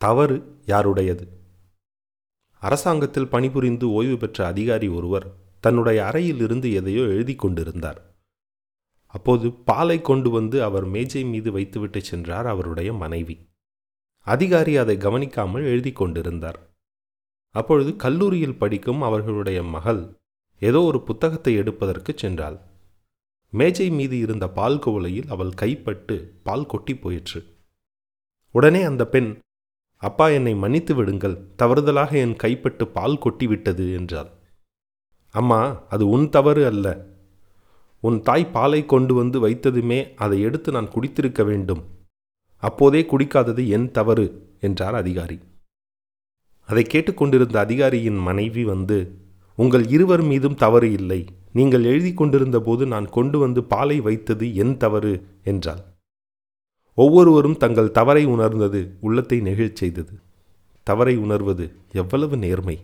தவறு யாருடையது? அரசாங்கத்தில் பணிபுரிந்து ஓய்வு பெற்ற அதிகாரி ஒருவர் தன்னுடைய அறையில் இருந்து எதையோ எழுதி கொண்டிருந்தார். அப்போது பாலை கொண்டு வந்து அவர் மேஜை மீது வைத்துவிட்டு சென்றார் அவருடைய மனைவி. அதிகாரி அதை கவனிக்காமல் எழுதி கொண்டிருந்தார். அப்பொழுது கல்லூரியில் படிக்கும் அவர்களுடைய மகள் ஏதோ ஒரு புத்தகத்தை எடுப்பதற்கு சென்றாள். மேஜை மீது இருந்த பால் குவளையில் அவள் கைப்பட்டு பால் கொட்டி போயிற்று. உடனே அந்த பெண் அப்பா என்னை மன்னித்து விடுங்கள் தவறுதலாக என் கைப்பட்டு பால் கொட்டிவிட்டது என்றாள். அம்மா அது உன் தவறு அல்ல. உன் தாய் பாலை கொண்டு வந்து வைத்ததுமே அதை எடுத்து நான் குடித்திருக்க வேண்டும். அப்போதே குடிக்காதது என் தவறு என்றார் அதிகாரி. அதை கேட்டுக்கொண்டிருந்த அதிகாரியின் மனைவி வந்து உங்கள் இருவர் மீதும் தவறு இல்லை. நீங்கள் எழுதி கொண்டிருந்த போது நான் கொண்டு வந்து பாலை வைத்தது என் தவறு என்றாள். ஒவ்வொருவரும் தங்கள் தவறை உணர்ந்தது உள்ளத்தை நெகிழச் செய்தது. தவறை உணர்வது எவ்வளவு நேர்மை?